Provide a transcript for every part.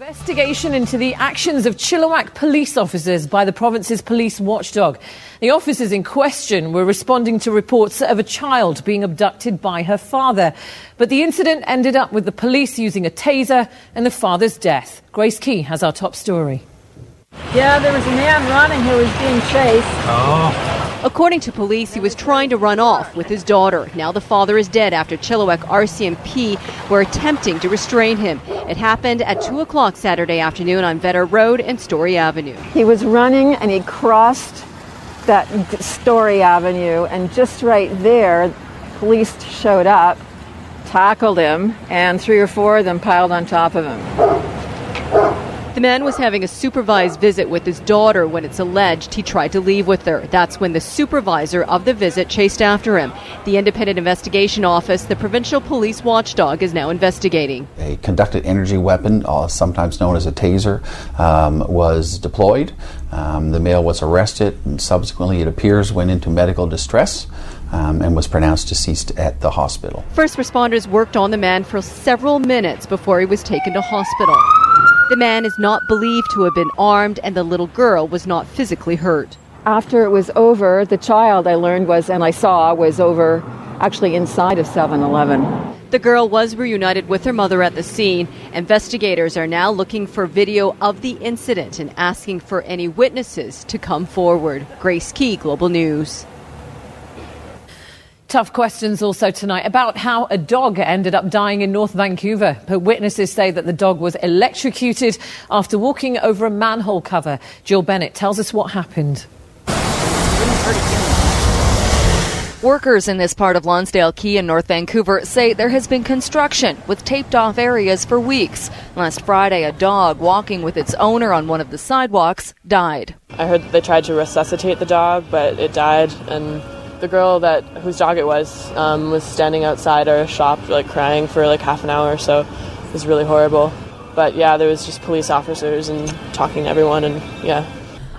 Investigation into the actions of Chilliwack police officers by the province's police watchdog. The officers in question were responding to reports of a child being abducted by her father. But the incident ended up with the police using a taser and the father's death. Grace Ke has our top story. Yeah, there was a man running who was being chased. Oh. According to police, he was trying to run off with his daughter. Now the father is dead after Chilliwack RCMP were attempting to restrain him. It happened at 2 o'clock Saturday afternoon on Vedder Road and Story Avenue. He was running and he crossed that Story Avenue, and just right there, police showed up, tackled him, and three or four of them piled on top of him. The man was having a supervised visit with his daughter when it's alleged he tried to leave with her. That's when the supervisor of the visit chased after him. The Independent Investigation Office, the provincial police watchdog, is now investigating. A conducted energy weapon, uh, sometimes known as a taser, um, was deployed. Um, the male was arrested and subsequently, it appears, went into medical distress. Um, and was pronounced deceased at the hospital. First responders worked on the man for several minutes before he was taken to hospital. The man is not believed to have been armed, and the little girl was not physically hurt. After it was over, the child I learned was, and I saw, was over actually inside of 7 Eleven. The girl was reunited with her mother at the scene. Investigators are now looking for video of the incident and asking for any witnesses to come forward. Grace Ke, Global News. Tough questions also tonight about how a dog ended up dying in North Vancouver. But witnesses say that the dog was electrocuted after walking over a manhole cover. Jill Bennett tells us what happened. Workers in this part of Lonsdale Quay in North Vancouver say there has been construction with taped off areas for weeks. Last Friday, a dog walking with its owner on one of the sidewalks died. I heard that they tried to resuscitate the dog, but it died, and the girl that whose dog it was um, was standing outside our shop like crying for like half an hour or so. It was really horrible. But yeah, there was just police officers and talking to everyone and yeah.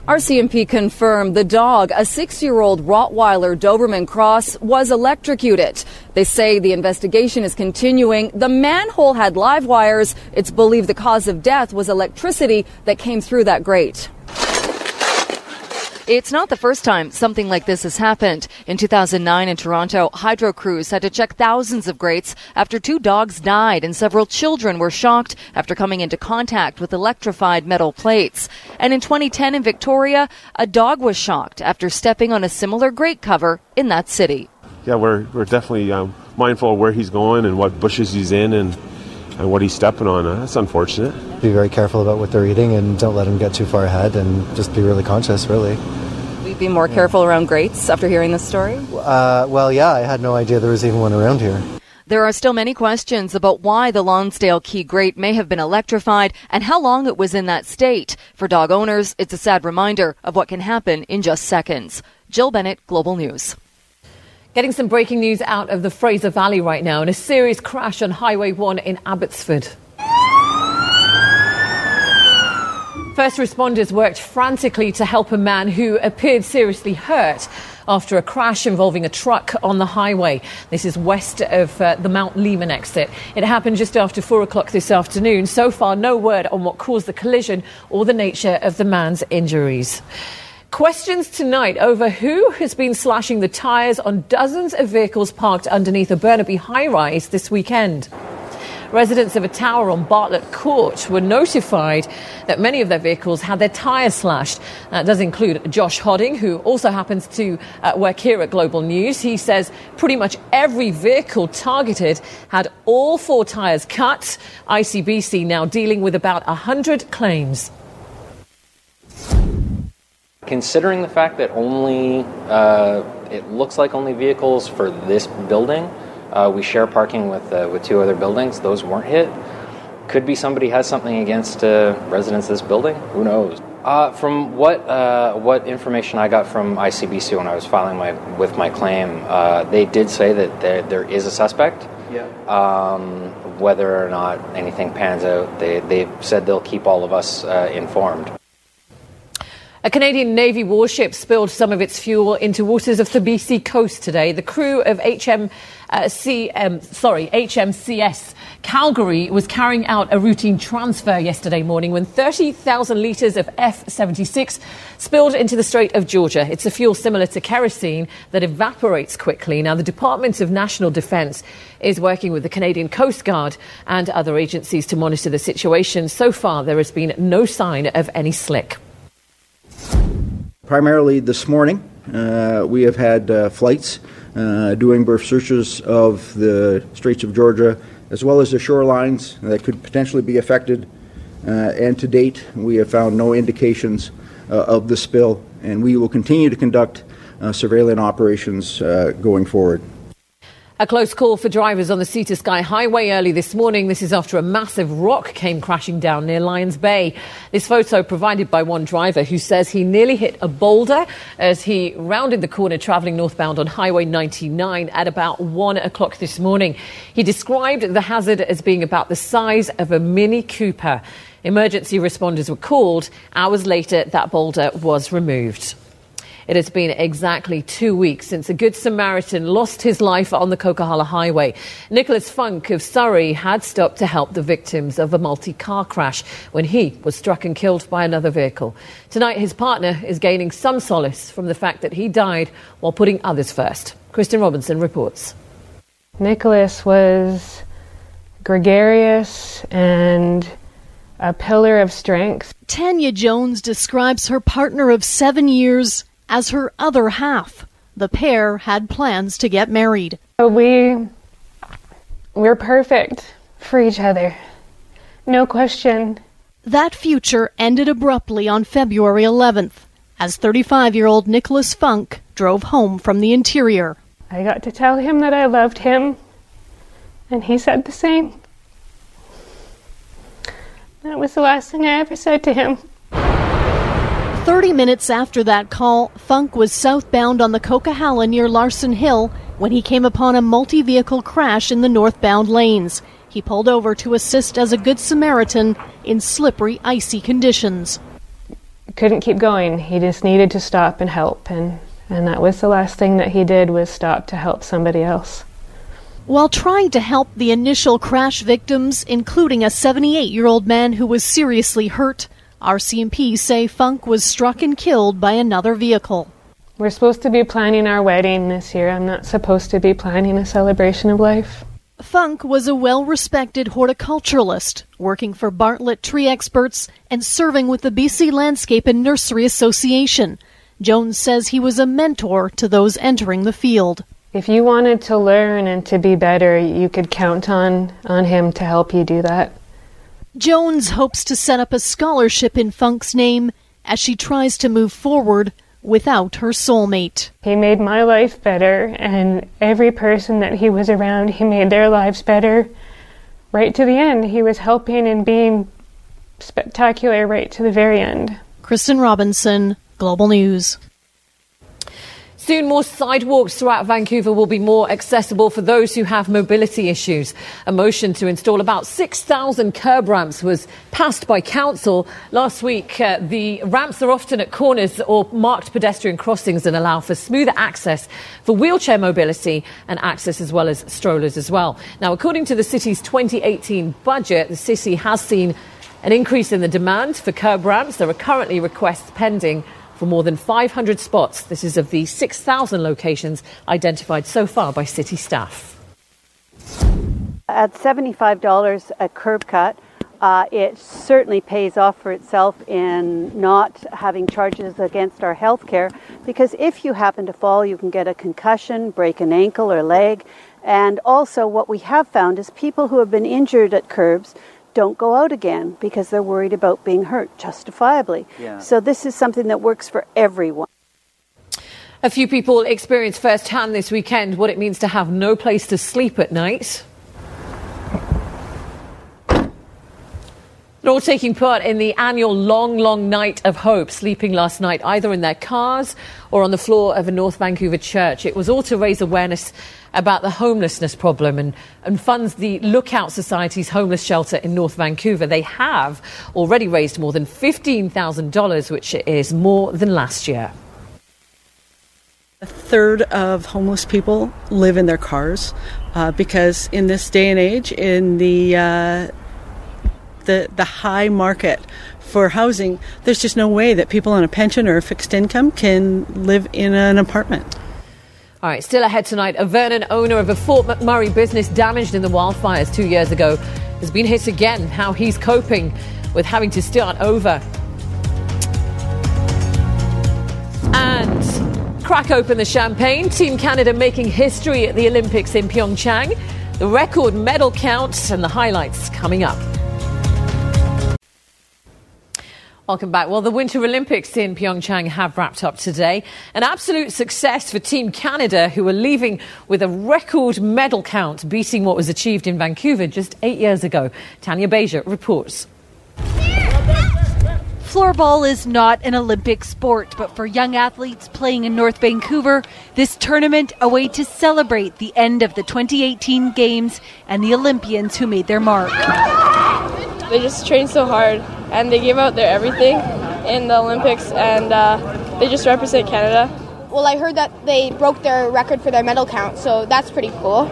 RCMP confirmed the dog, a six year old Rottweiler Doberman Cross, was electrocuted. They say the investigation is continuing. The manhole had live wires. It's believed the cause of death was electricity that came through that grate. It's not the first time something like this has happened. In 2009 in Toronto, hydro crews had to check thousands of grates after two dogs died and several children were shocked after coming into contact with electrified metal plates. And in 2010 in Victoria, a dog was shocked after stepping on a similar grate cover in that city. Yeah, we're, we're definitely um, mindful of where he's going and what bushes he's in and and what he's stepping on. Uh, that's unfortunate. Be very careful about what they're eating and don't let them get too far ahead and just be really conscious, really. Will you be more yeah. careful around grates after hearing this story? Uh, well, yeah, I had no idea there was even one around here. There are still many questions about why the Lonsdale Quay grate may have been electrified and how long it was in that state. For dog owners, it's a sad reminder of what can happen in just seconds. Jill Bennett, Global News. Getting some breaking news out of the Fraser Valley right now in a serious crash on Highway 1 in Abbotsford. First responders worked frantically to help a man who appeared seriously hurt after a crash involving a truck on the highway. This is west of uh, the Mount Lehman exit. It happened just after four o'clock this afternoon. So far, no word on what caused the collision or the nature of the man's injuries. Questions tonight over who has been slashing the tyres on dozens of vehicles parked underneath a Burnaby high rise this weekend. Residents of a tower on Bartlett Court were notified that many of their vehicles had their tyres slashed. That does include Josh Hodding, who also happens to uh, work here at Global News. He says pretty much every vehicle targeted had all four tyres cut. ICBC now dealing with about 100 claims. Considering the fact that only uh, it looks like only vehicles for this building, uh, we share parking with uh, with two other buildings. Those weren't hit. Could be somebody has something against uh, residents of this building. Who knows? Uh, from what uh, what information I got from ICBC when I was filing my with my claim, they did say that there there is a suspect. Yeah. Um, whether or not anything pans out, they they said they'll keep all of us informed. A Canadian Navy warship spilled some of its fuel into waters of the BC coast today. The crew of HM, uh, CM, sorry, HMCS Calgary was carrying out a routine transfer yesterday morning when 30,000 litres of F 76 spilled into the Strait of Georgia. It's a fuel similar to kerosene that evaporates quickly. Now, the Department of National Defence is working with the Canadian Coast Guard and other agencies to monitor the situation. So far, there has been no sign of any slick. Primarily this morning, uh, we have had uh, flights uh, doing berth searches of the Straits of Georgia as well as the shorelines that could potentially be affected. Uh, and to date, we have found no indications uh, of the spill, and we will continue to conduct uh, surveillance operations going forward. A close call for drivers on the Sea to Sky Highway early this morning. This is after a massive rock came crashing down near Lions Bay. This photo provided by one driver who says he nearly hit a boulder as he rounded the corner travelling northbound on Highway 99 at about 1 o'clock this morning. He described the hazard as being about the size of a Mini Cooper. Emergency responders were called. Hours later, that boulder was removed. It has been exactly two weeks since a Good Samaritan lost his life on the Coquihalla Highway. Nicholas Funk of Surrey had stopped to help the victims of a multi car crash when he was struck and killed by another vehicle. Tonight, his partner is gaining some solace from the fact that he died while putting others first. Kristen Robinson reports. Nicholas was gregarious and a pillar of strength. Tanya Jones describes her partner of seven years as her other half. The pair had plans to get married. We we're perfect for each other. No question. That future ended abruptly on February 11th as 35 year old Nicholas Funk drove home from the interior. I got to tell him that I loved him, and he said the same. That was the last thing I ever said to him. 30 minutes after that call, Funk was southbound on the Coquihalla near Larson Hill when he came upon a multi vehicle crash in the northbound lanes. He pulled over to assist as a Good Samaritan in slippery, icy conditions. Couldn't keep going. He just needed to stop and help, and, and that was the last thing that he did was stop to help somebody else. While trying to help the initial crash victims, including a 78 year old man who was seriously hurt, RCMP say Funk was struck and killed by another vehicle. We're supposed to be planning our wedding this year. I'm not supposed to be planning a celebration of life. Funk was a well respected horticulturalist, working for Bartlett Tree Experts and serving with the BC Landscape and Nursery Association. Jones says he was a mentor to those entering the field. If you wanted to learn and to be better, you could count on, on him to help you do that. Jones hopes to set up a scholarship in Funk's name as she tries to move forward without her soulmate. He made my life better, and every person that he was around, he made their lives better. Right to the end, he was helping and being spectacular right to the very end. Kristen Robinson, Global News. Soon, more sidewalks throughout Vancouver will be more accessible for those who have mobility issues. A motion to install about 6,000 curb ramps was passed by council last week. Uh, the ramps are often at corners or marked pedestrian crossings and allow for smoother access for wheelchair mobility and access as well as strollers as well. Now, according to the city's 2018 budget, the city has seen an increase in the demand for curb ramps. There are currently requests pending for more than 500 spots. This is of the 6,000 locations identified so far by city staff. At $75 a curb cut, uh, it certainly pays off for itself in not having charges against our health care because if you happen to fall, you can get a concussion, break an ankle or leg. And also, what we have found is people who have been injured at curbs don't go out again because they're worried about being hurt, justifiably. Yeah. So this is something that works for everyone. A few people experienced firsthand this weekend what it means to have no place to sleep at night. They're all taking part in the annual Long, Long Night of Hope, sleeping last night either in their cars or on the floor of a North Vancouver church. It was all to raise awareness about the homelessness problem and, and funds the Lookout Society's homeless shelter in North Vancouver. They have already raised more than $15,000, which is more than last year. A third of homeless people live in their cars uh, because in this day and age, in the uh, the the high market for housing, there's just no way that people on a pension or a fixed income can live in an apartment. All right, still ahead tonight. A Vernon owner of a Fort McMurray business damaged in the wildfires two years ago has been hit again. How he's coping with having to start over. And crack open the champagne. Team Canada making history at the Olympics in Pyeongchang. The record medal count and the highlights coming up. Welcome back. Well, the Winter Olympics in Pyeongchang have wrapped up today. An absolute success for Team Canada, who are leaving with a record medal count, beating what was achieved in Vancouver just eight years ago. Tanya Beja reports. Floorball is not an Olympic sport, but for young athletes playing in North Vancouver, this tournament a way to celebrate the end of the 2018 Games and the Olympians who made their mark. They just train so hard and they give out their everything in the Olympics and uh, they just represent Canada. Well, I heard that they broke their record for their medal count, so that's pretty cool.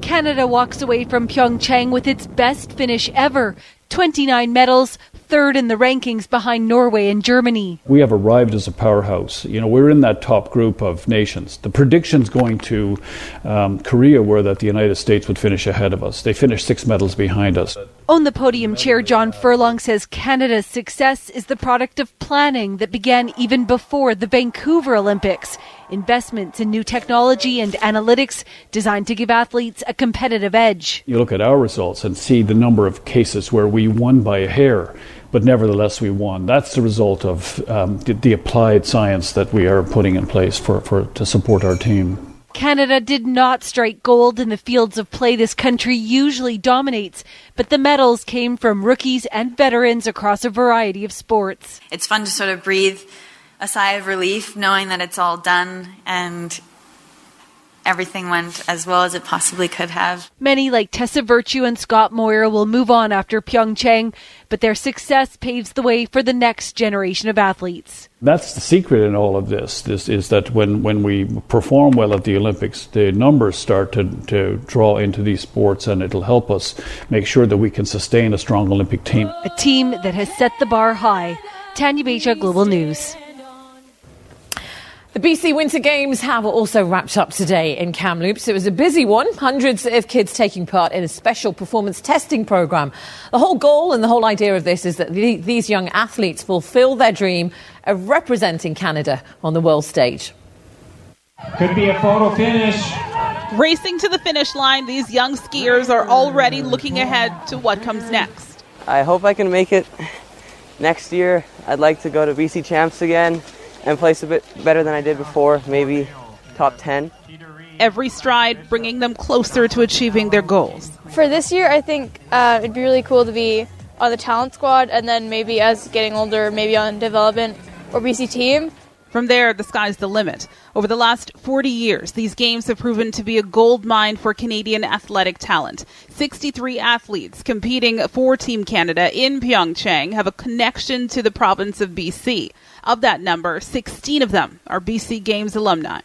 Canada walks away from Pyeongchang with its best finish ever 29 medals, third in the rankings behind Norway and Germany. We have arrived as a powerhouse. You know, we're in that top group of nations. The predictions going to um, Korea were that the United States would finish ahead of us. They finished six medals behind us. Own the Podium chair, John Furlong says Canada's success is the product of planning that began even before the Vancouver Olympics. Investments in new technology and analytics designed to give athletes a competitive edge. You look at our results and see the number of cases where we won by a hair but nevertheless we won. That's the result of um, the, the, applied science that we are putting in place for, for to support our team. Canada did not strike gold in the fields of play this country usually dominates, but the medals came from rookies and veterans across a variety of sports. It's fun to sort of breathe a sigh of relief knowing that it's all done and everything went as well as it possibly could have. Many, like Tessa Virtue and Scott Moir, will move on after Pyeongchang, but their success paves the way for the next generation of athletes. That's the secret in all of this, this is that when, when we perform well at the Olympics, the numbers start to, to draw into these sports, and it'll help us make sure that we can sustain a strong Olympic team. A team that has set the bar high. Tanya Beja, Global News. The BC Winter Games have also wrapped up today in Kamloops. It was a busy one, hundreds of kids taking part in a special performance testing program. The whole goal and the whole idea of this is that the, these young athletes fulfill their dream of representing Canada on the world stage. Could be a photo finish. Racing to the finish line, these young skiers are already looking ahead to what comes next. I hope I can make it next year. I'd like to go to BC Champs again and place a bit better than I did before, maybe top 10. Every stride bringing them closer to achieving their goals. For this year, I think uh, it'd be really cool to be on the talent squad and then maybe as getting older, maybe on development or BC team. From there, the sky's the limit. Over the last 40 years, these games have proven to be a gold mine for Canadian athletic talent. 63 athletes competing for Team Canada in Pyeongchang have a connection to the province of BC. Of that number, 16 of them are BC Games alumni.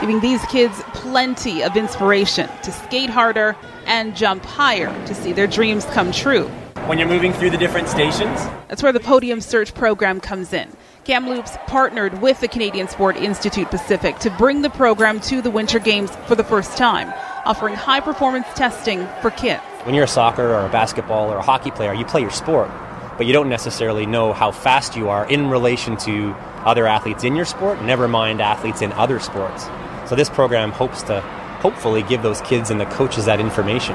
Giving these kids plenty of inspiration to skate harder and jump higher to see their dreams come true. When you're moving through the different stations? That's where the Podium Search program comes in. Kamloops partnered with the Canadian Sport Institute Pacific to bring the program to the Winter Games for the first time, offering high performance testing for kids. When you're a soccer or a basketball or a hockey player, you play your sport but you don't necessarily know how fast you are in relation to other athletes in your sport, never mind athletes in other sports. So this program hopes to hopefully give those kids and the coaches that information.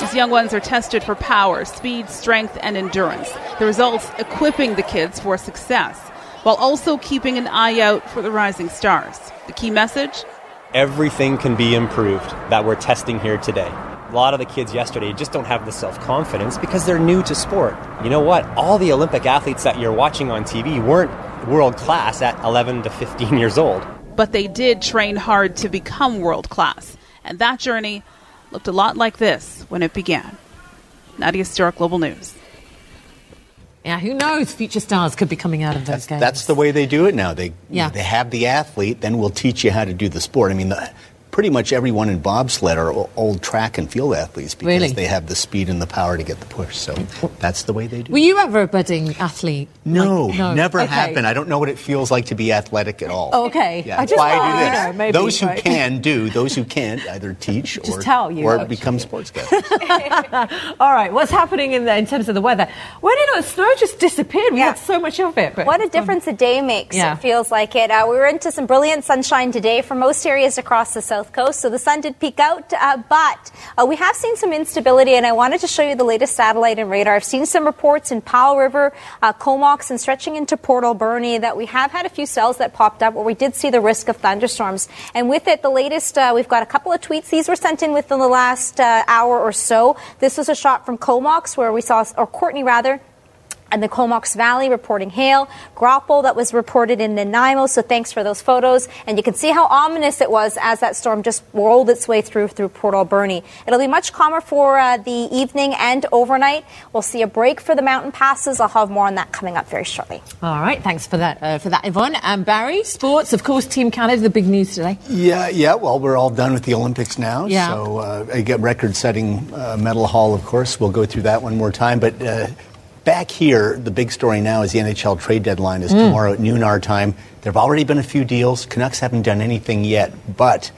These young ones are tested for power, speed, strength, and endurance. The results equipping the kids for success, while also keeping an eye out for the rising stars. The key message? Everything can be improved that we're testing here today. A lot of the kids yesterday just don't have the self confidence because they're new to sport. You know what? All the Olympic athletes that you're watching on TV weren't world class at 11 to 15 years old. But they did train hard to become world class. And that journey looked a lot like this when it began. Nadia Stewart, Global News. Yeah, who knows? Future stars could be coming out of those games. That's the way they do it now. They Yeah. they have the athlete, then we'll teach you how to do the sport. I mean, the, pretty much everyone in bobsled are old track and field athletes because Really? they have the speed and the power to get the push. So that's the way they do. Were you ever a budding athlete? No, Like, no. never Okay. have been. I don't know what it feels like to be athletic at all. Oh, okay. Yeah, I that's just why thought, I do you this. know, maybe, those who right. can do. Those who can't either teach Just or, tell you, or actually. become sports guys. All right, what's happening in, the, in terms of the weather? Where did the snow just disappeared? We had so much of it. But What a difference a day makes. Yeah. It feels like it. Uh, we were into some brilliant sunshine today for most areas across the south coast, so the sun did peek out, uh, but uh, we have seen some instability, and I wanted to show you the latest satellite and radar. I've seen some reports in Powell River, uh, Comox, and stretching into Port Alberni that we have had a few cells that popped up where we did see the risk of thunderstorms. And with it, the latest, uh, we've got a couple of tweets. These were sent in within the last uh, hour or so. This was a shot from Comox where we saw, or Courtenay rather, and the Comox Valley reporting hail. Graupel that was reported in Nanaimo, so thanks for those photos. And you can see how ominous it was as that storm just rolled its way through through Port Alberni. It'll be much calmer for uh, the evening and overnight. We'll see a break for the mountain passes. I'll have more on that coming up very shortly. All right, thanks for that, uh, for that, Yvonne. And Barry, sports, of course, Team Canada, the big news today. Yeah, yeah. Well, we're all done with the Olympics now. Yeah. So uh, I get record-setting uh, medal haul, of course. We'll go through that one more time. But uh, back here, the big story now is the NHL trade deadline is Mm. tomorrow at noon our time. There have already been a few deals. Canucks haven't done anything yet, but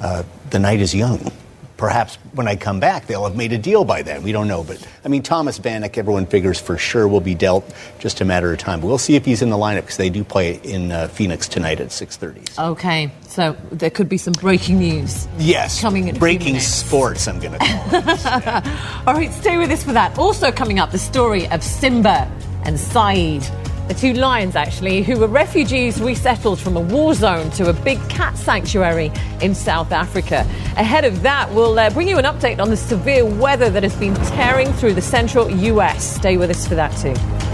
uh, the night is young. Perhaps when I come back, they'll have made a deal by then. We don't know. But, I mean, Thomas Vanek, everyone figures for sure will be dealt just a matter of time. But we'll see if he's in the lineup because they do play in uh, Phoenix tonight at 6.30. Okay, so there could be some breaking news. Yes. Coming in Breaking sports, I'm going to call All right, stay with us for that. Also coming up, the story of Simba and Saeed, the two lions actually, who were refugees resettled from a war zone to a big cat sanctuary in South Africa. Ahead of that, we'll uh, bring you an update on the severe weather that has been tearing through the central US. Stay with us for that too.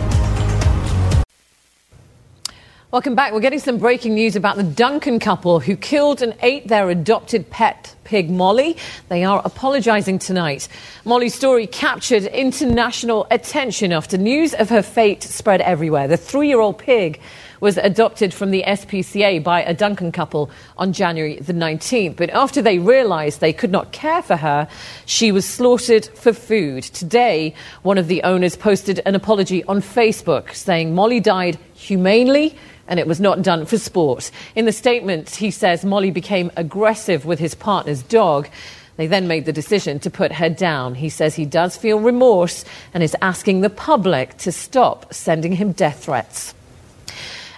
Welcome back. We're getting some breaking news about the Duncan couple who killed and ate their adopted pet pig Molly. They are apologizing tonight. Molly's story captured international attention after news of her fate spread everywhere. The three year old pig was adopted from the SPCA by a Duncan couple on January the 19th. But after they realized they could not care for her, she was slaughtered for food. Today, one of the owners posted an apology on Facebook saying Molly died humanely and it was not done for sport. In the statement, he says Molly became aggressive with his partner's dog. They then made the decision to put her down. He says he does feel remorse and is asking the public to stop sending him death threats.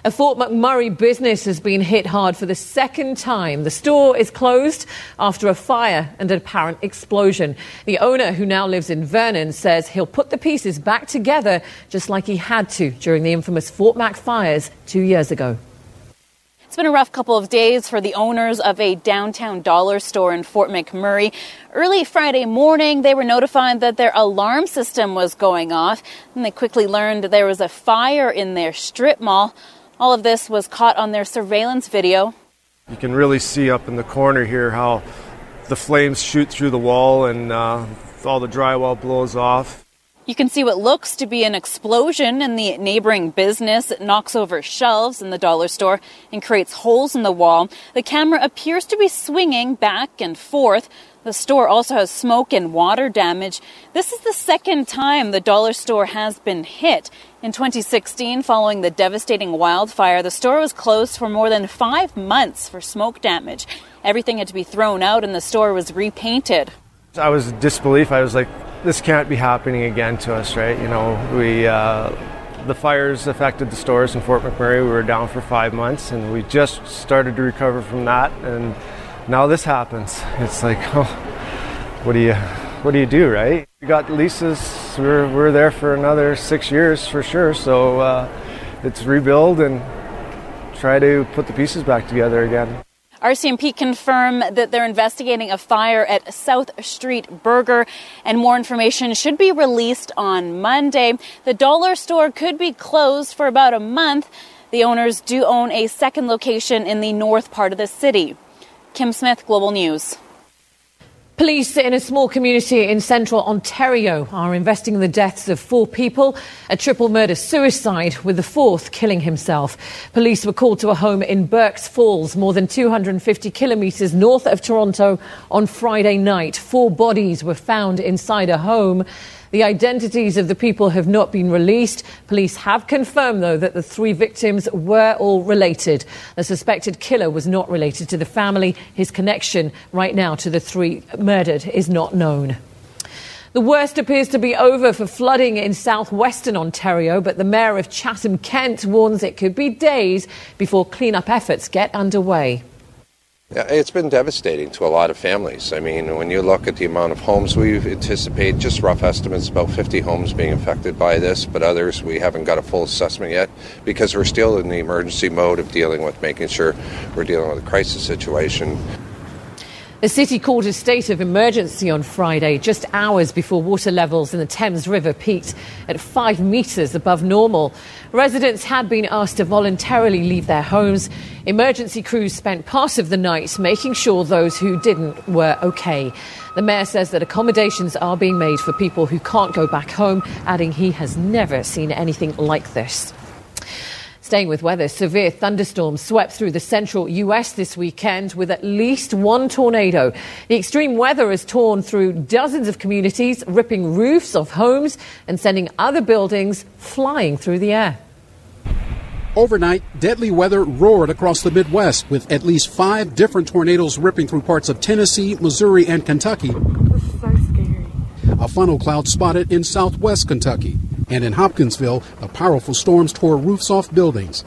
A Fort McMurray business has been hit hard for the second time. The store is closed after a fire and an apparent explosion. The owner, who now lives in Vernon, says he'll put the pieces back together just like he had to during the infamous Fort Mac fires two years ago. It's been a rough couple of days for the owners of a downtown dollar store in Fort McMurray. Early Friday morning, they were notified that their alarm system was going off, and they quickly learned there was a fire in their strip mall. All of this was caught on their surveillance video. You can really see up in the corner here how the flames shoot through the wall and uh, all the drywall blows off. You can see what looks to be an explosion in the neighboring business. It knocks over shelves in the dollar store and creates holes in the wall. The camera appears to be swinging back and forth. The store also has smoke and water damage. This is the second time the dollar store has been hit. In 2016, following the devastating wildfire, the store was closed for more than five months for smoke damage. Everything had to be thrown out and the store was repainted. I was disbelief. I was like, this can't be happening again to us, right? You know, we uh, the fires affected the stores in Fort McMurray. We were down for five months, and we just started to recover from that. And now this happens. It's like, oh, what do you, what do you do, right? We got leases. We're we're there for another six years for sure. So uh, it's rebuild and try to put the pieces back together again. RCMP confirm that they're investigating a fire at South Street Burger, and more information should be released on Monday. The dollar store could be closed for about a month. The owners do own a second location in the north part of the city. Kim Smith, Global News. Police in a small community in central Ontario are investigating the deaths of four people, a triple murder suicide, with the fourth killing himself. Police were called to a home in Burk's Falls, more than 250 kilometres north of Toronto, on Friday night. Four bodies were found inside a home. The identities of the people have not been released. Police have confirmed, though, that the three victims were all related. The suspected killer was not related to the family. His connection right now to the three murdered is not known. The worst appears to be over for flooding in southwestern Ontario, but the mayor of Chatham Kent warns it could be days before cleanup efforts get underway. It's been devastating to a lot of families. I mean, when you look at the amount of homes we anticipate, just rough estimates, about 50 homes being affected by this, but others we haven't got a full assessment yet because we're still in the emergency mode of dealing with making sure we're dealing with a crisis situation. The city called a state of emergency on Friday, just hours before water levels in the Thames River peaked at five metres above normal. Residents had been asked to voluntarily leave their homes. Emergency crews spent part of the night making sure those who didn't were okay. The mayor says that accommodations are being made for people who can't go back home, adding he has never seen anything like this. Staying with weather, severe thunderstorms swept through the central U.S. this weekend with at least one tornado. The extreme weather has torn through dozens of communities, ripping roofs off homes and sending other buildings flying through the air. Overnight, deadly weather roared across the Midwest with at least five different tornadoes ripping through parts of Tennessee, Missouri, and Kentucky. This is so scary. A funnel cloud spotted in southwest Kentucky. And in Hopkinsville, the powerful storms tore roofs off buildings.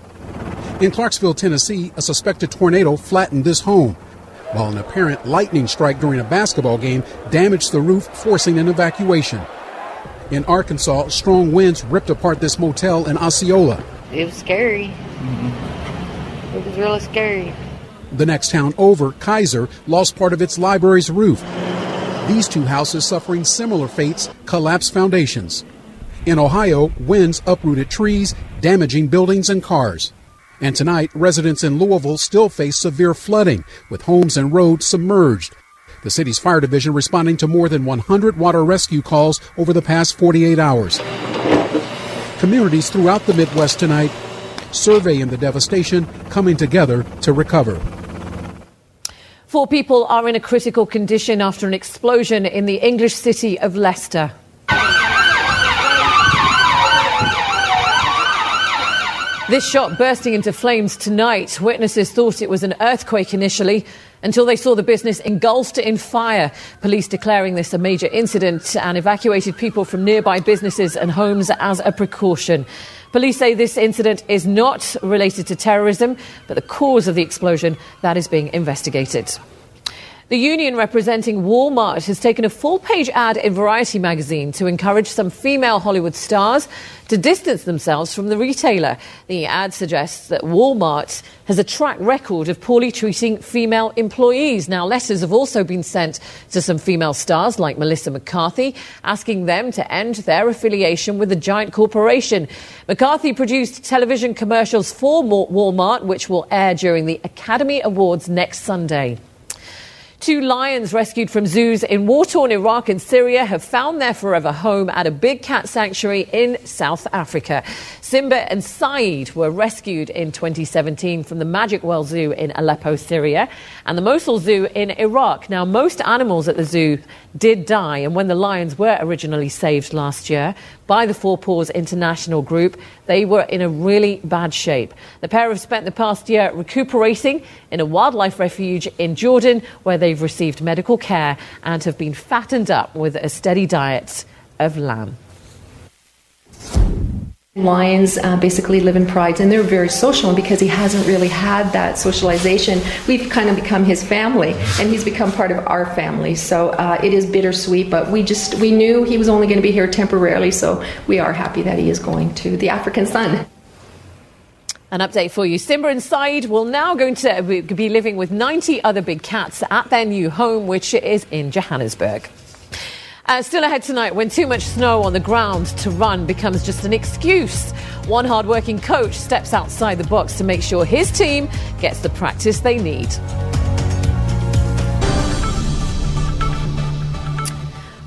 In Clarksville, Tennessee, a suspected tornado flattened this home, while an apparent lightning strike during a basketball game damaged the roof, forcing an evacuation. In Arkansas, strong winds ripped apart this motel in Osceola. It was scary. Mm-hmm. It was really scary. The next town over, Keiser, lost part of its library's roof. These two houses suffering similar fates collapsed foundations. In Ohio, winds uprooted trees, damaging buildings and cars. And tonight, residents in Louisville still face severe flooding, with homes and roads submerged. The city's fire division responding to more than 100 water rescue calls over the past 48 hours. Communities throughout the Midwest tonight surveying the devastation, coming together to recover. Four people are in a critical condition after an explosion in the English city of Leicester. This shot bursting into flames tonight. Witnesses thought it was an earthquake initially until they saw the business engulfed in fire. Police declaring this a major incident and evacuated people from nearby businesses and homes as a precaution. Police say this incident is not related to terrorism, but the cause of the explosion that is being investigated. The union representing Walmart has taken a full page ad in Variety magazine to encourage some female Hollywood stars to distance themselves from the retailer. The ad suggests that Walmart has a track record of poorly treating female employees. Now, letters have also been sent to some female stars like Melissa McCarthy, asking them to end their affiliation with the giant corporation. McCarthy produced television commercials for Walmart, which will air during the Academy Awards next Sunday. Two lions rescued from zoos in war torn Iraq and Syria have found their forever home at a big cat sanctuary in South Africa. Simba and Saeed were rescued in 2017 from the Magic World Zoo in Aleppo, Syria, and the Mosul Zoo in Iraq. Now, most animals at the zoo did die, and when the lions were originally saved last year by the Four Paws International Group, they were in a really bad shape. The pair have spent the past year recuperating in a wildlife refuge in Jordan, where they've received medical care and have been fattened up with a steady diet of lamb. Lions uh, basically live in prides and they're very social, and because he hasn't really had that socialization, we've kind of become his family, and he's become part of our family. So uh, it is bittersweet, but we just we knew he was only going to be here temporarily, so we are happy that he is going to the African sun. An update for you. Simba and Saeed will now going to be living with 90 other big cats at their new home, which is in Johannesburg. Uh, still ahead tonight, when too much snow on the ground to run becomes just an excuse. One hard-working coach steps outside the box to make sure his team gets the practice they need.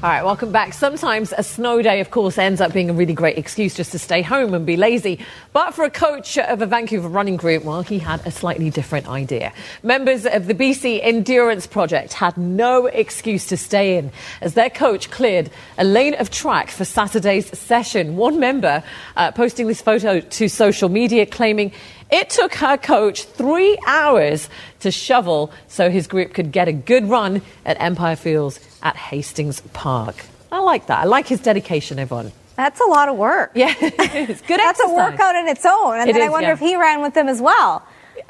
All right, welcome back. Sometimes a snow day, of course, ends up being a really great excuse just to stay home and be lazy. But for a coach of a Vancouver running group, well, he had a slightly different idea. Members of the BC Endurance Project had no excuse to stay in as their coach cleared a lane of track for Saturday's session. One member uh, posting this photo to social media claiming it took her coach three hours to shovel so his group could get a good run at Empire Fields at Hastings Park. I like that. I like his dedication, Yvonne. That's a lot of work. Yeah, it's good That's exercise. a workout in its own. And It then I wonder yeah. if he ran with them as well.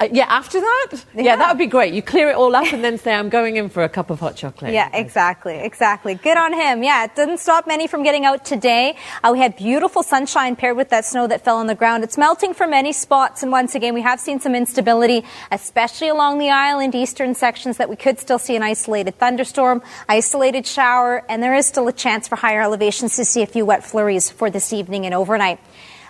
Uh, yeah, after that? Yeah. that would be great. You clear it all up and then say, I'm going in for a cup of hot chocolate. Yeah, exactly, exactly. Good on him. Yeah, it didn't stop many from getting out today. Uh, we had beautiful sunshine paired with that snow that fell on the ground. It's melting for many spots, and once again, we have seen some instability, especially along the island eastern sections, that we could still see an isolated thunderstorm, isolated shower, and there is still a chance for higher elevations to see a few wet flurries for this evening and overnight.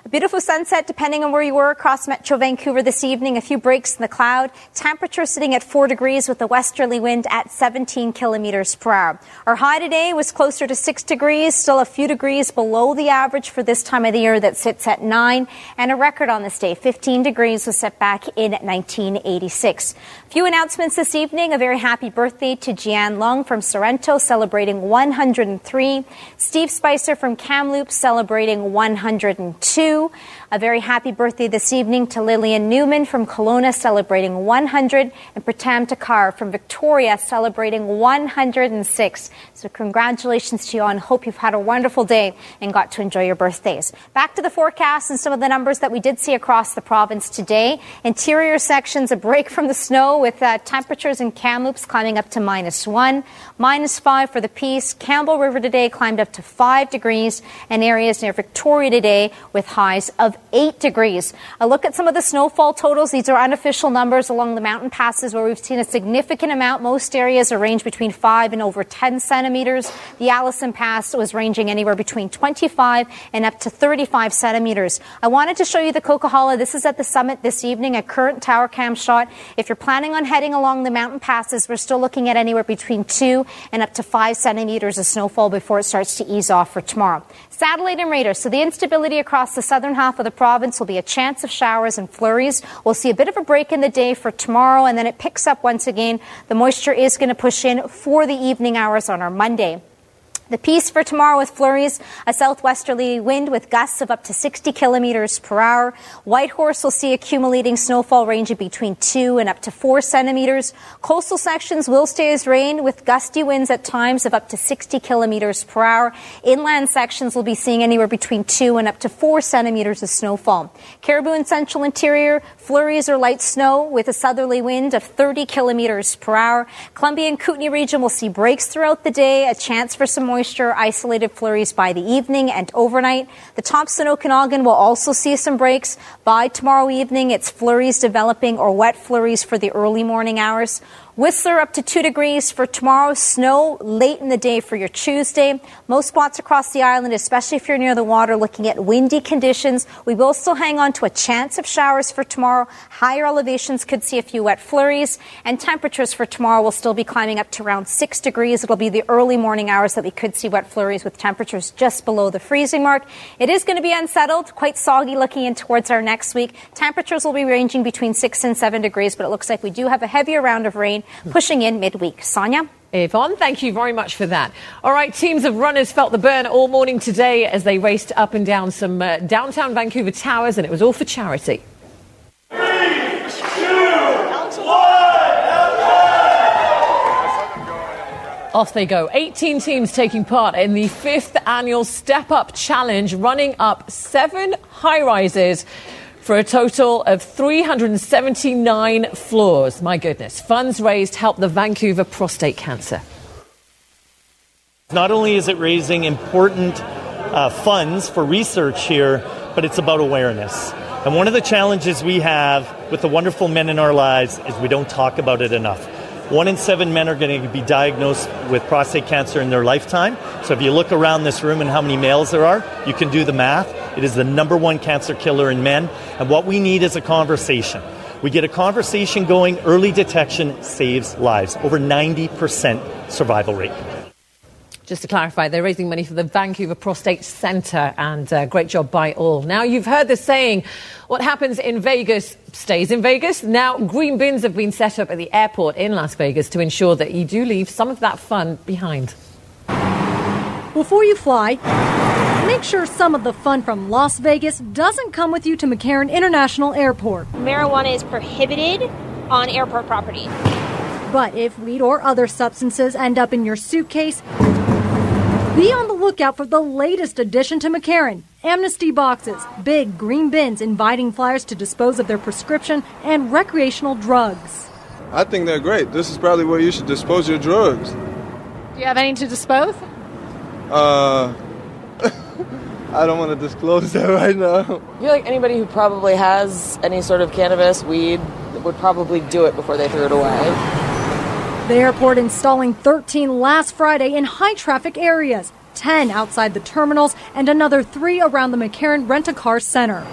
A beautiful sunset depending on where you were across Metro Vancouver this evening. A few breaks in the cloud. Temperature sitting at 4 degrees with a westerly wind at 17 kilometers per hour. Our high today was closer to 6 degrees, still a few degrees below the average for this time of the year that sits at 9. And a record on this day, 15 degrees, was set back in 1986. Few announcements this evening. A very happy birthday to Jian Long from Sorrento, celebrating 103. Steve Spicer from Kamloops, celebrating 102 do a very happy birthday this evening to Lillian Newman from Kelowna, celebrating 100. And Pratam Takar from Victoria, celebrating 106. So congratulations to you all and hope you've had a wonderful day and got to enjoy your birthdays. Back to the forecast and some of the numbers that we did see across the province today. Interior sections, a break from the snow with uh, temperatures in Kamloops climbing up to minus one, minus five for the Peace. Campbell River today climbed up to five degrees, and areas near Victoria today with highs of eight degrees. A look at some of the snowfall totals. These are unofficial numbers along the mountain passes where we've seen a significant amount. Most areas are ranged between five and over 10 centimeters. The Allison Pass was ranging anywhere between 25 and up to 35 centimeters. I wanted to show you the Coquihalla. This is at the summit this evening, a current tower cam shot. If you're planning on heading along the mountain passes, we're still looking at anywhere between two and up to five centimeters of snowfall before it starts to ease off for tomorrow. Satellite and radar. So the instability across the southern half of the province will be a chance of showers and flurries. We'll see a bit of a break in the day for tomorrow, and then it picks up once again. The moisture is going to push in for the evening hours on our Monday. The Peace for tomorrow with flurries, a southwesterly wind with gusts of up to 60 kilometers per hour. Whitehorse will see accumulating snowfall ranging between 2 and up to 4 centimeters. Coastal sections will stay as rain with gusty winds at times of up to 60 kilometers per hour. Inland sections will be seeing anywhere between 2 and up to 4 centimeters of snowfall. Cariboo and central interior, flurries or light snow with a southerly wind of 30 kilometers per hour. Columbia and Kootenay region will see breaks throughout the day, a chance for some moisture, isolated flurries by the evening and overnight. The Thompson Okanagan will also see some breaks. By tomorrow evening, it's flurries developing or wet flurries for the early morning hours. Whistler up to 2 degrees for tomorrow. Snow late in the day for your Tuesday. Most spots across the island, especially if you're near the water, looking at windy conditions. We will still hang on to a chance of showers for tomorrow. Higher elevations could see a few wet flurries. And temperatures for tomorrow will still be climbing up to around 6 degrees. It'll be the early morning hours that we could see wet flurries with temperatures just below the freezing mark. It is going to be unsettled, quite soggy looking in towards our next week. Temperatures will be ranging between 6 and 7 degrees, but it looks like we do have a heavier round of rain pushing in midweek. Sonia? Yvonne, thank you very much for that. All right, teams of runners felt the burn all morning today as they raced up and down some uh, downtown Vancouver towers, and it was all for charity. Off they go. 18 teams taking part in the fifth annual Step Up Challenge, running up seven high rises for a total of 379 floors. My goodness. Funds raised help the Vancouver prostate cancer. Not only is it raising important uh, funds for research here, but it's about awareness. And one of the challenges we have with the wonderful men in our lives is we don't talk about it enough. One in seven men are going to be diagnosed with prostate cancer in their lifetime. So if you look around this room and how many males there are, you can do the math. It is the number one cancer killer in men. And what we need is a conversation. We get a conversation going, early detection saves lives. Over 90% survival rate. Just to clarify, they're raising money for the Vancouver Prostate Centre, and uh, great job by all. Now, you've heard the saying, what happens in Vegas stays in Vegas. Now, green bins have been set up at the airport in Las Vegas to ensure that you do leave some of that fun behind. Before you fly, make sure some of the fun from Las Vegas doesn't come with you to McCarran International Airport. Marijuana is prohibited on airport property. But if weed or other substances end up in your suitcase, be on the lookout for the latest addition to McCarran amnesty boxes, big green bins inviting flyers to dispose of their prescription and recreational drugs. I think they're great. This is probably where you should dispose your drugs. Do you have any to dispose? Uh, I don't want to disclose that right now. I feel like anybody who probably has any sort of cannabis, weed, would probably do it before they threw it away. The airport installing 13 last Friday in high traffic areas, 10 outside the terminals, and another three around the McCarran Rent a Car Center.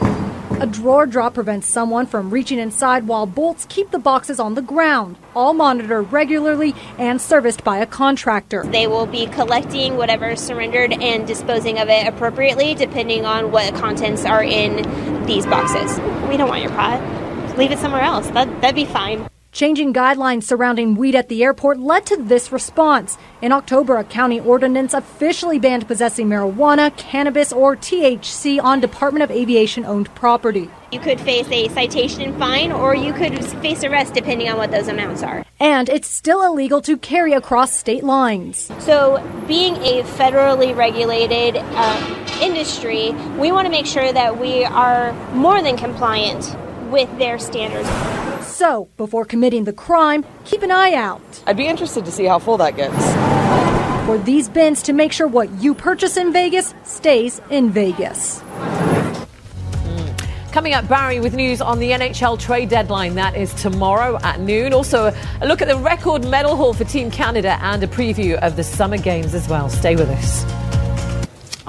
A drawer drop prevents someone from reaching inside while bolts keep the boxes on the ground, all monitored regularly and serviced by a contractor. They will be collecting whatever is surrendered and disposing of it appropriately depending on what contents are in these boxes. We don't want your pot. Leave it somewhere else. That, that'd be fine. Changing guidelines surrounding weed at the airport led to this response. In October, a county ordinance officially banned possessing marijuana, cannabis, or THC on Department of Aviation owned property. You could face a citation and fine, or you could face arrest depending on what those amounts are. And it's still illegal to carry across state lines. So, being a federally regulated uh, industry, we want to make sure that we are more than compliant with their standards. So, before committing the crime, keep an eye out. I'd be interested to see how full that gets. For these bins to make sure what you purchase in Vegas stays in Vegas. Mm. Coming up, Barry, with news on the NHL trade deadline. That is tomorrow at noon. Also, a look at the record medal haul for Team Canada and a preview of the Summer Games as well. Stay with us.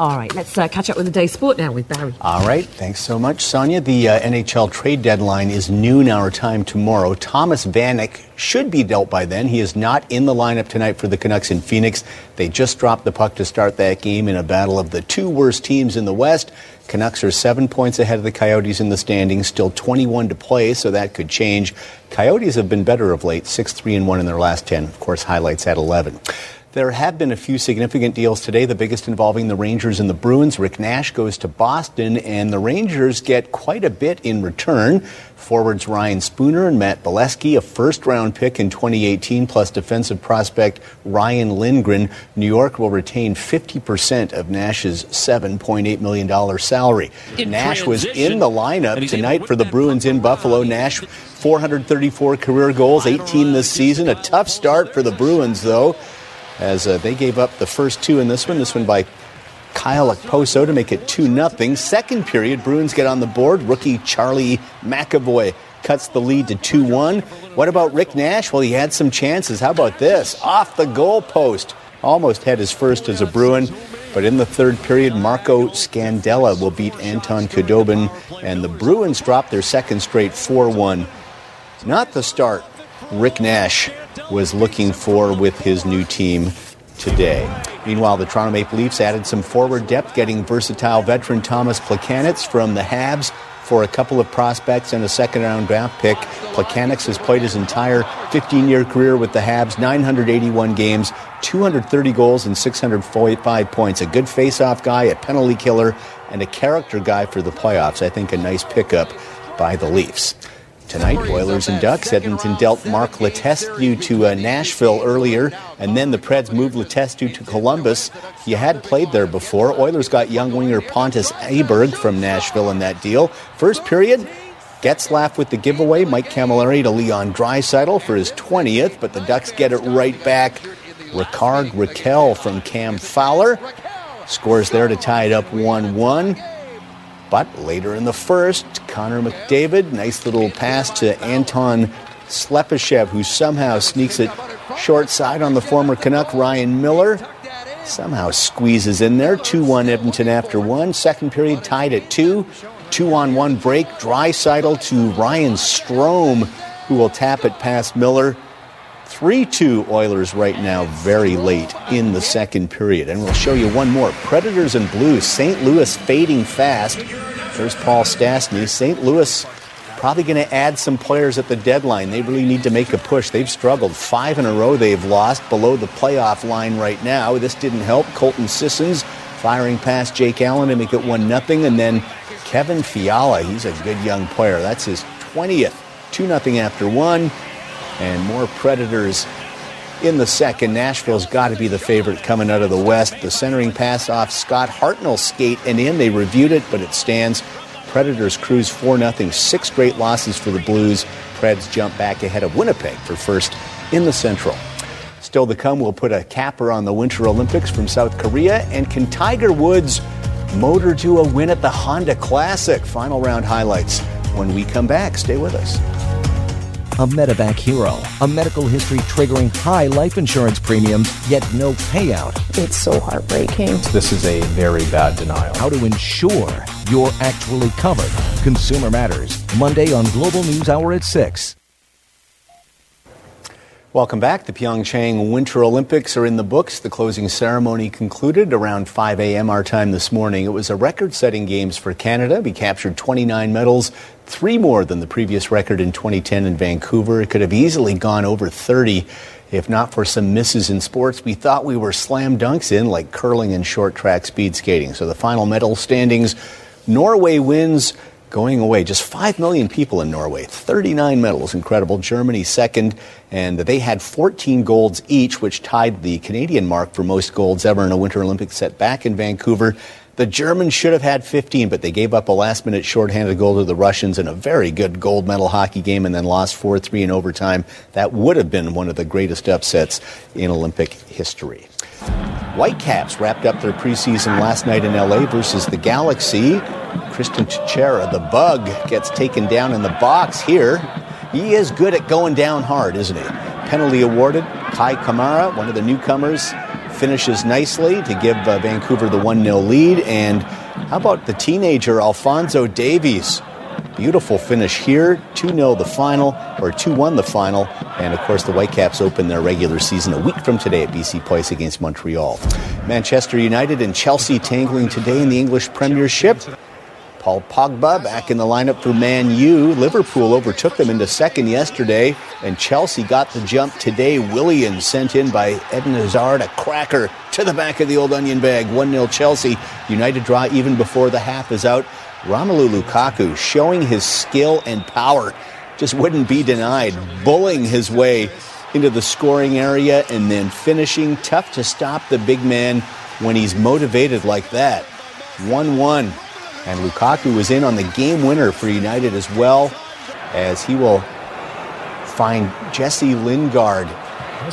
All right, let's uh, catch up with the day's sport now with Barry. All right, thanks so much, Sonia. The uh, NHL trade deadline is noon our time tomorrow. Thomas Vanek should be dealt by then. He is not in the lineup tonight for the Canucks in Phoenix. They just dropped the puck to start that game in a battle of the two worst teams in the West. Canucks are seven points ahead of the Coyotes in the standings, still 21 to play, so that could change. Coyotes have been better of late, 6 3 and 1 in their last 10. Of course, highlights at 11. There have been a few significant deals today, the biggest involving the Rangers and the Bruins. Rick Nash goes to Boston, and the Rangers get quite a bit in return. Forwards Ryan Spooner and Matt Beleskey, a first round pick in 2018, plus defensive prospect Ryan Lindgren. New York will retain 50% of Nash's $7.8 million salary. In Nash was in the lineup tonight for the Bruins in Buffalo. Nash, 434 career goals, 18 this season. A tough start for the Bruins, though as uh, they gave up the first two in this one. This one by Kyle Okposo to make it 2 0. Second period, Bruins get on the board. Rookie Charlie McAvoy cuts the lead to 2 1. What about Rick Nash? Well, he had some chances. How about this? Off the goal post. Almost had his first as a Bruin. But in the third period, Marco Scandella will beat Anton Khudobin, and the Bruins drop their second straight 4 1. Not the start Rick Nash was looking for with his new team today. Meanwhile, the Toronto Maple Leafs added some forward depth, getting versatile veteran Thomas Plekanec from the Habs for a couple of prospects and a second round draft pick. Plekanec has played his entire 15 year career with the Habs, 981 games, 230 goals, and 645 points. A good face off guy, a penalty killer, and a character guy for the playoffs. I think a nice pickup by the Leafs. Tonight, Oilers and Ducks. Edmonton dealt Mark Letestu to uh, Nashville earlier, and then the Preds moved Letestu to Columbus. He had played there before. Oilers got young winger Pontus Aberg from Nashville in that deal. First period, Getzlaf with the giveaway. Mike Cammalleri to Leon Draisaitl for his 20th, but the Ducks get it right back. Rickard Rakell from Cam Fowler scores there to tie it up 1 1. But later in the first, Connor McDavid, nice little pass to Anton Slepyshev, who somehow sneaks it short side on the former Canuck Ryan Miller. Somehow squeezes in there. 2 1 Edmonton after one. Second period tied at 2. Two on one break. Draisaitl to Ryan Strome, who will tap it past Miller. 3 2 Oilers right now, very late in the second period. And we'll show you one more Predators and Blues. St. Louis fading fast. There's Paul Stastny. St. Louis probably going to add some players at the deadline. They really need to make a push. They've struggled. Five in a row they've lost below the playoff line right now. This didn't help. Colton Sissons firing past Jake Allen to make it 1 0. And then Kevin Fiala, he's a good young player. That's his 20th. 2 0 after one. And more Predators in the second. Nashville's got to be the favorite coming out of the West. The centering pass off Scott Hartnell skate and in. They reviewed it, but it stands. Predators cruise 4 0, six straight losses for the Blues. Preds jump back ahead of Winnipeg for first in the Central. Still to come, we'll put a capper on the Winter Olympics from South Korea. And can Tiger Woods motor to a win at the Honda Classic? Final round highlights when we come back. Stay with us. A medevac hero, a medical history triggering high life insurance premiums, yet no payout. It's so heartbreaking. This is a very bad denial. How to ensure you're actually covered. Consumer Matters, Monday on Global News Hour at 6. Welcome back. The Pyeongchang Winter Olympics are in the books. The closing ceremony concluded around 5 a.m. our time this morning. It was a record setting games for Canada. We captured 29 medals, three more than the previous record in 2010 in Vancouver. It could have easily gone over 30 if not for some misses in sports we thought we were slam dunks in, like curling and short track speed skating. So the final medal standings Norway wins going away. Just 5 million people in Norway, 39 medals, incredible. Germany second, and they had 14 golds each, which tied the Canadian mark for most golds ever in a Winter Olympics set back in Vancouver. The Germans should have had 15, but they gave up a last minute shorthanded goal to the Russians in a very good gold medal hockey game and then lost 4 3 in overtime. That would have been one of the greatest upsets in Olympic history. Whitecaps wrapped up their preseason last night in LA versus the Galaxy. Cristian Techera, the bug, gets taken down in the box here. He is good at going down hard, isn't he? Penalty awarded. Kei Kamara, one of the newcomers, finishes nicely to give uh, Vancouver the 1 0 lead. And how about the teenager Alphonso Davies? Beautiful finish here. 2 0 the final, or 2 1 the final. And of course, the Whitecaps open their regular season a week from today at BC Place against Montreal. Manchester United and Chelsea tangling today in the English Premiership. Paul Pogba back in the lineup for Man U. Liverpool overtook them into second yesterday, and Chelsea got the jump today. Willian sent in by Eden Hazard, a cracker to the back of the old onion bag. 1 0 Chelsea. United draw even before the half is out. Romelu Lukaku showing his skill and power just wouldn't be denied, bullying his way into the scoring area and then finishing. Tough to stop the big man when he's motivated like that. 1 1. And Lukaku was in on the game winner for United as well, as he will find Jesse Lingard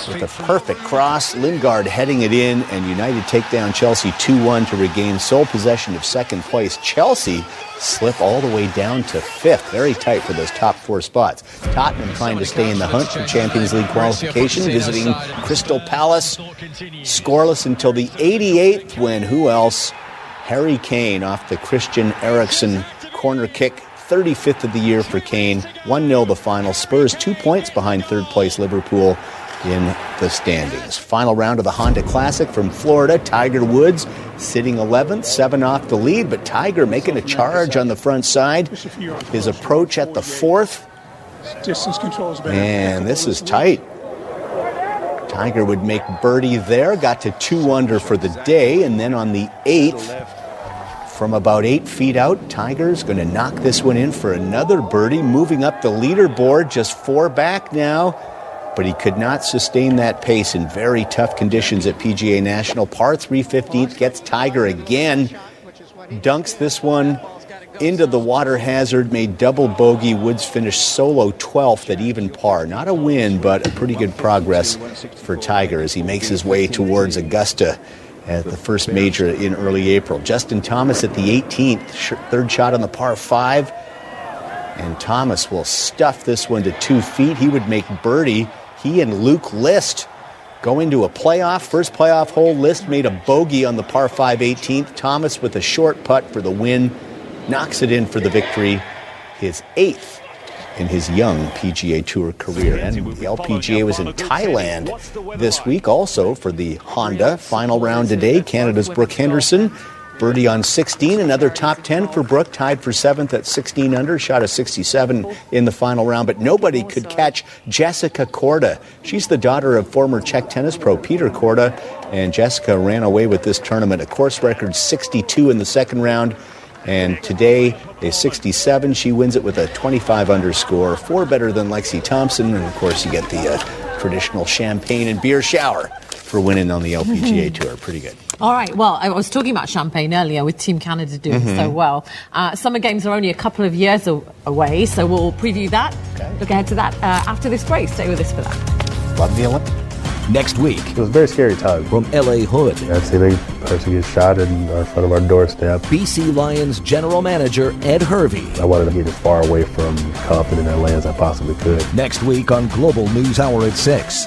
with a perfect cross. Lingard heading it in, and United take down Chelsea 2 1 to regain sole possession of second place. Chelsea slip all the way down to fifth. Very tight for those top four spots. Tottenham trying to stay in the hunt for Champions League qualification, visiting Crystal Palace. Scoreless until the 88th when who else? Harry Kane off the Christian Eriksen corner kick. 35th of the year for Kane. 1 0 the final. Spurs two points behind third place Liverpool in the standings. Final round of the Honda Classic from Florida. Tiger Woods sitting 11th, seven off the lead, but Tiger making a charge on the front side. His approach at the fourth. Distance control is better. And this is tight. Tiger would make birdie there, got to two under for the day, and then on the eighth, from about eight feet out, Tiger's going to knock this one in for another birdie, moving up the leaderboard, just four back now. But he could not sustain that pace in very tough conditions at PGA National. Par 315th gets Tiger again, dunks this one into the water hazard, made double bogey. Woods finished solo 12th at even par. Not a win, but a pretty good progress for Tiger as he makes his way towards Augusta at the first major in early April. Justin Thomas at the 18th, third shot on the par five. And Thomas will stuff this one to two feet. He would make birdie. He and Luke List go into a playoff. First playoff hole, List made a bogey on the par 5 18th. Thomas with a short putt for the win, knocks it in for the victory. His eighth in his young PGA Tour career. And the LPGA was in Thailand this week also for the Honda final round today. Canada's Brooke Henderson. Birdie on 16, another top 10 for Brooke, tied for seventh at 16 under, shot a 67 in the final round, but nobody could catch Jessica Korda. She's the daughter of former Czech tennis pro Peter Korda, and Jessica ran away with this tournament, a course record 62 in the second round. And today, a 67. She wins it with a 25 underscore, four better than Lexi Thompson. And of course, you get the uh, traditional champagne and beer shower for winning on the LPGA Tour. Pretty good. All right. Well, I was talking about champagne earlier with Team Canada doing Mhm. so well. Uh, summer games are only a couple of years away, so we'll preview that. Look ahead to that uh, after this break. Stay with us for that. Love the Olympics. Next week. It was a very scary time. From LA Hood. I've seen a person get shot in front of our doorstep. BC Lions general manager Ed Hervey. I wanted to get as far away from Compton and LA as I possibly could. Next week on Global News Hour at 6.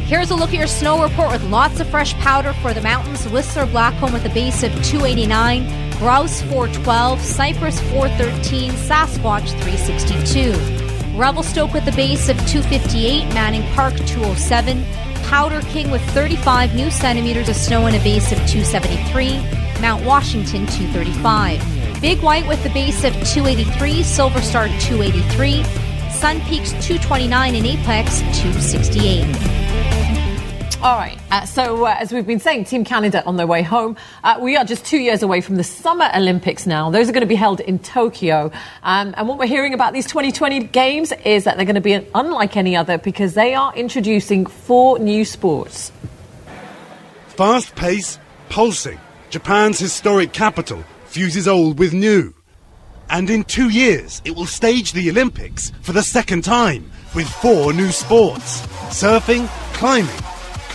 Here's a look at your snow report with lots of fresh powder for the mountains. Whistler Blackcomb with a base of 289, Grouse 412, Cypress 413, Sasquatch 362. Revelstoke with a base of 258, Manning Park 207, Powder King with 35 new centimeters of snow and a base of 273, Mount Washington 235. Big White with a base of 283, Silver Star 283, Sun Peaks 229 and Apex 268. All right. Uh, so, uh, as we've been saying, Team Canada on their way home. Uh, we are just two years away from the Summer Olympics now. Those are going to be held in Tokyo. Um, and what we're hearing about these 2020 Games is that they're going to be unlike any other because they are introducing four new sports. Fast pace, pulsing. Japan's historic capital fuses old with new. And in two years, it will stage the Olympics for the second time with four new sports surfing, climbing,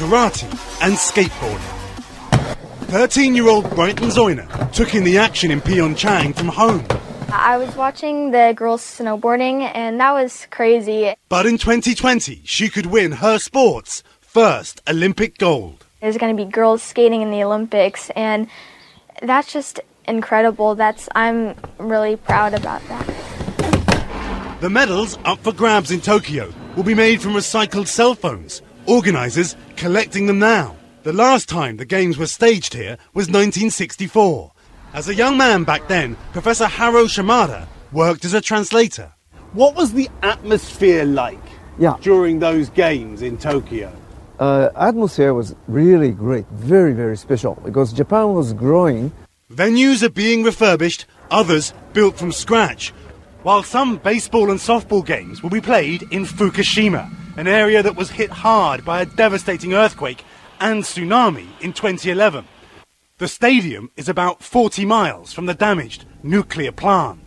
karate, and skateboarding. 13 year old Brighton Zeuner took in the action in Pyeongchang from home. I was watching the girls snowboarding, and that was crazy. But in 2020, she could win her sport's first Olympic gold. There's going to be girls skating in the Olympics, and that's just incredible. That's I'm really proud about that. The medals up for grabs in Tokyo will be made from recycled cell phones. Organisers collecting them now. The last time the games were staged here was 1964. As a young man back then, Professor Haruo Shimada worked as a translator. What was the atmosphere like Yeah. during those games in Tokyo? Uh, atmosphere was really great, very, very special because Japan was growing. Venues are being refurbished, others built from scratch. While some baseball and softball games will be played in Fukushima, an area that was hit hard by a devastating earthquake and tsunami in 2011. The stadium is about 40 miles from the damaged nuclear plant.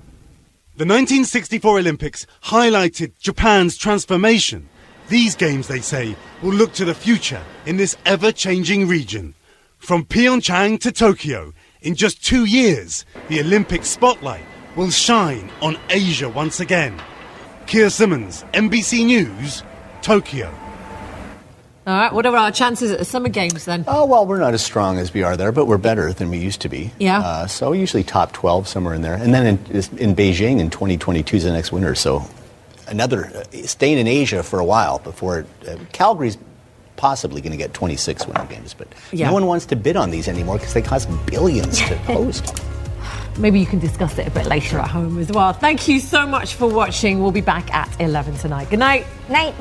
The 1964 Olympics highlighted Japan's transformation. These games, they say, will look to the future in this ever changing region. From Pyeongchang to Tokyo, in just two years, the Olympic spotlight will shine on Asia once again. Keir Simmons, NBC News, Tokyo. All right. What are our chances at the Summer Games then? Oh, well, we're not as strong as we are there, but we're better than we used to be. Yeah. Uh, so usually top 12, somewhere in there. And then in, in Beijing in 2022 is the next winter. So another, uh, staying in Asia for a while before, it, uh, Calgary's possibly going to get 26 winter games, but Yeah. no one wants to bid on these anymore because they cost billions to host. Maybe you can discuss it a bit later at home as well. Thank you so much for watching. We'll be back at 11 tonight. Good night. Night.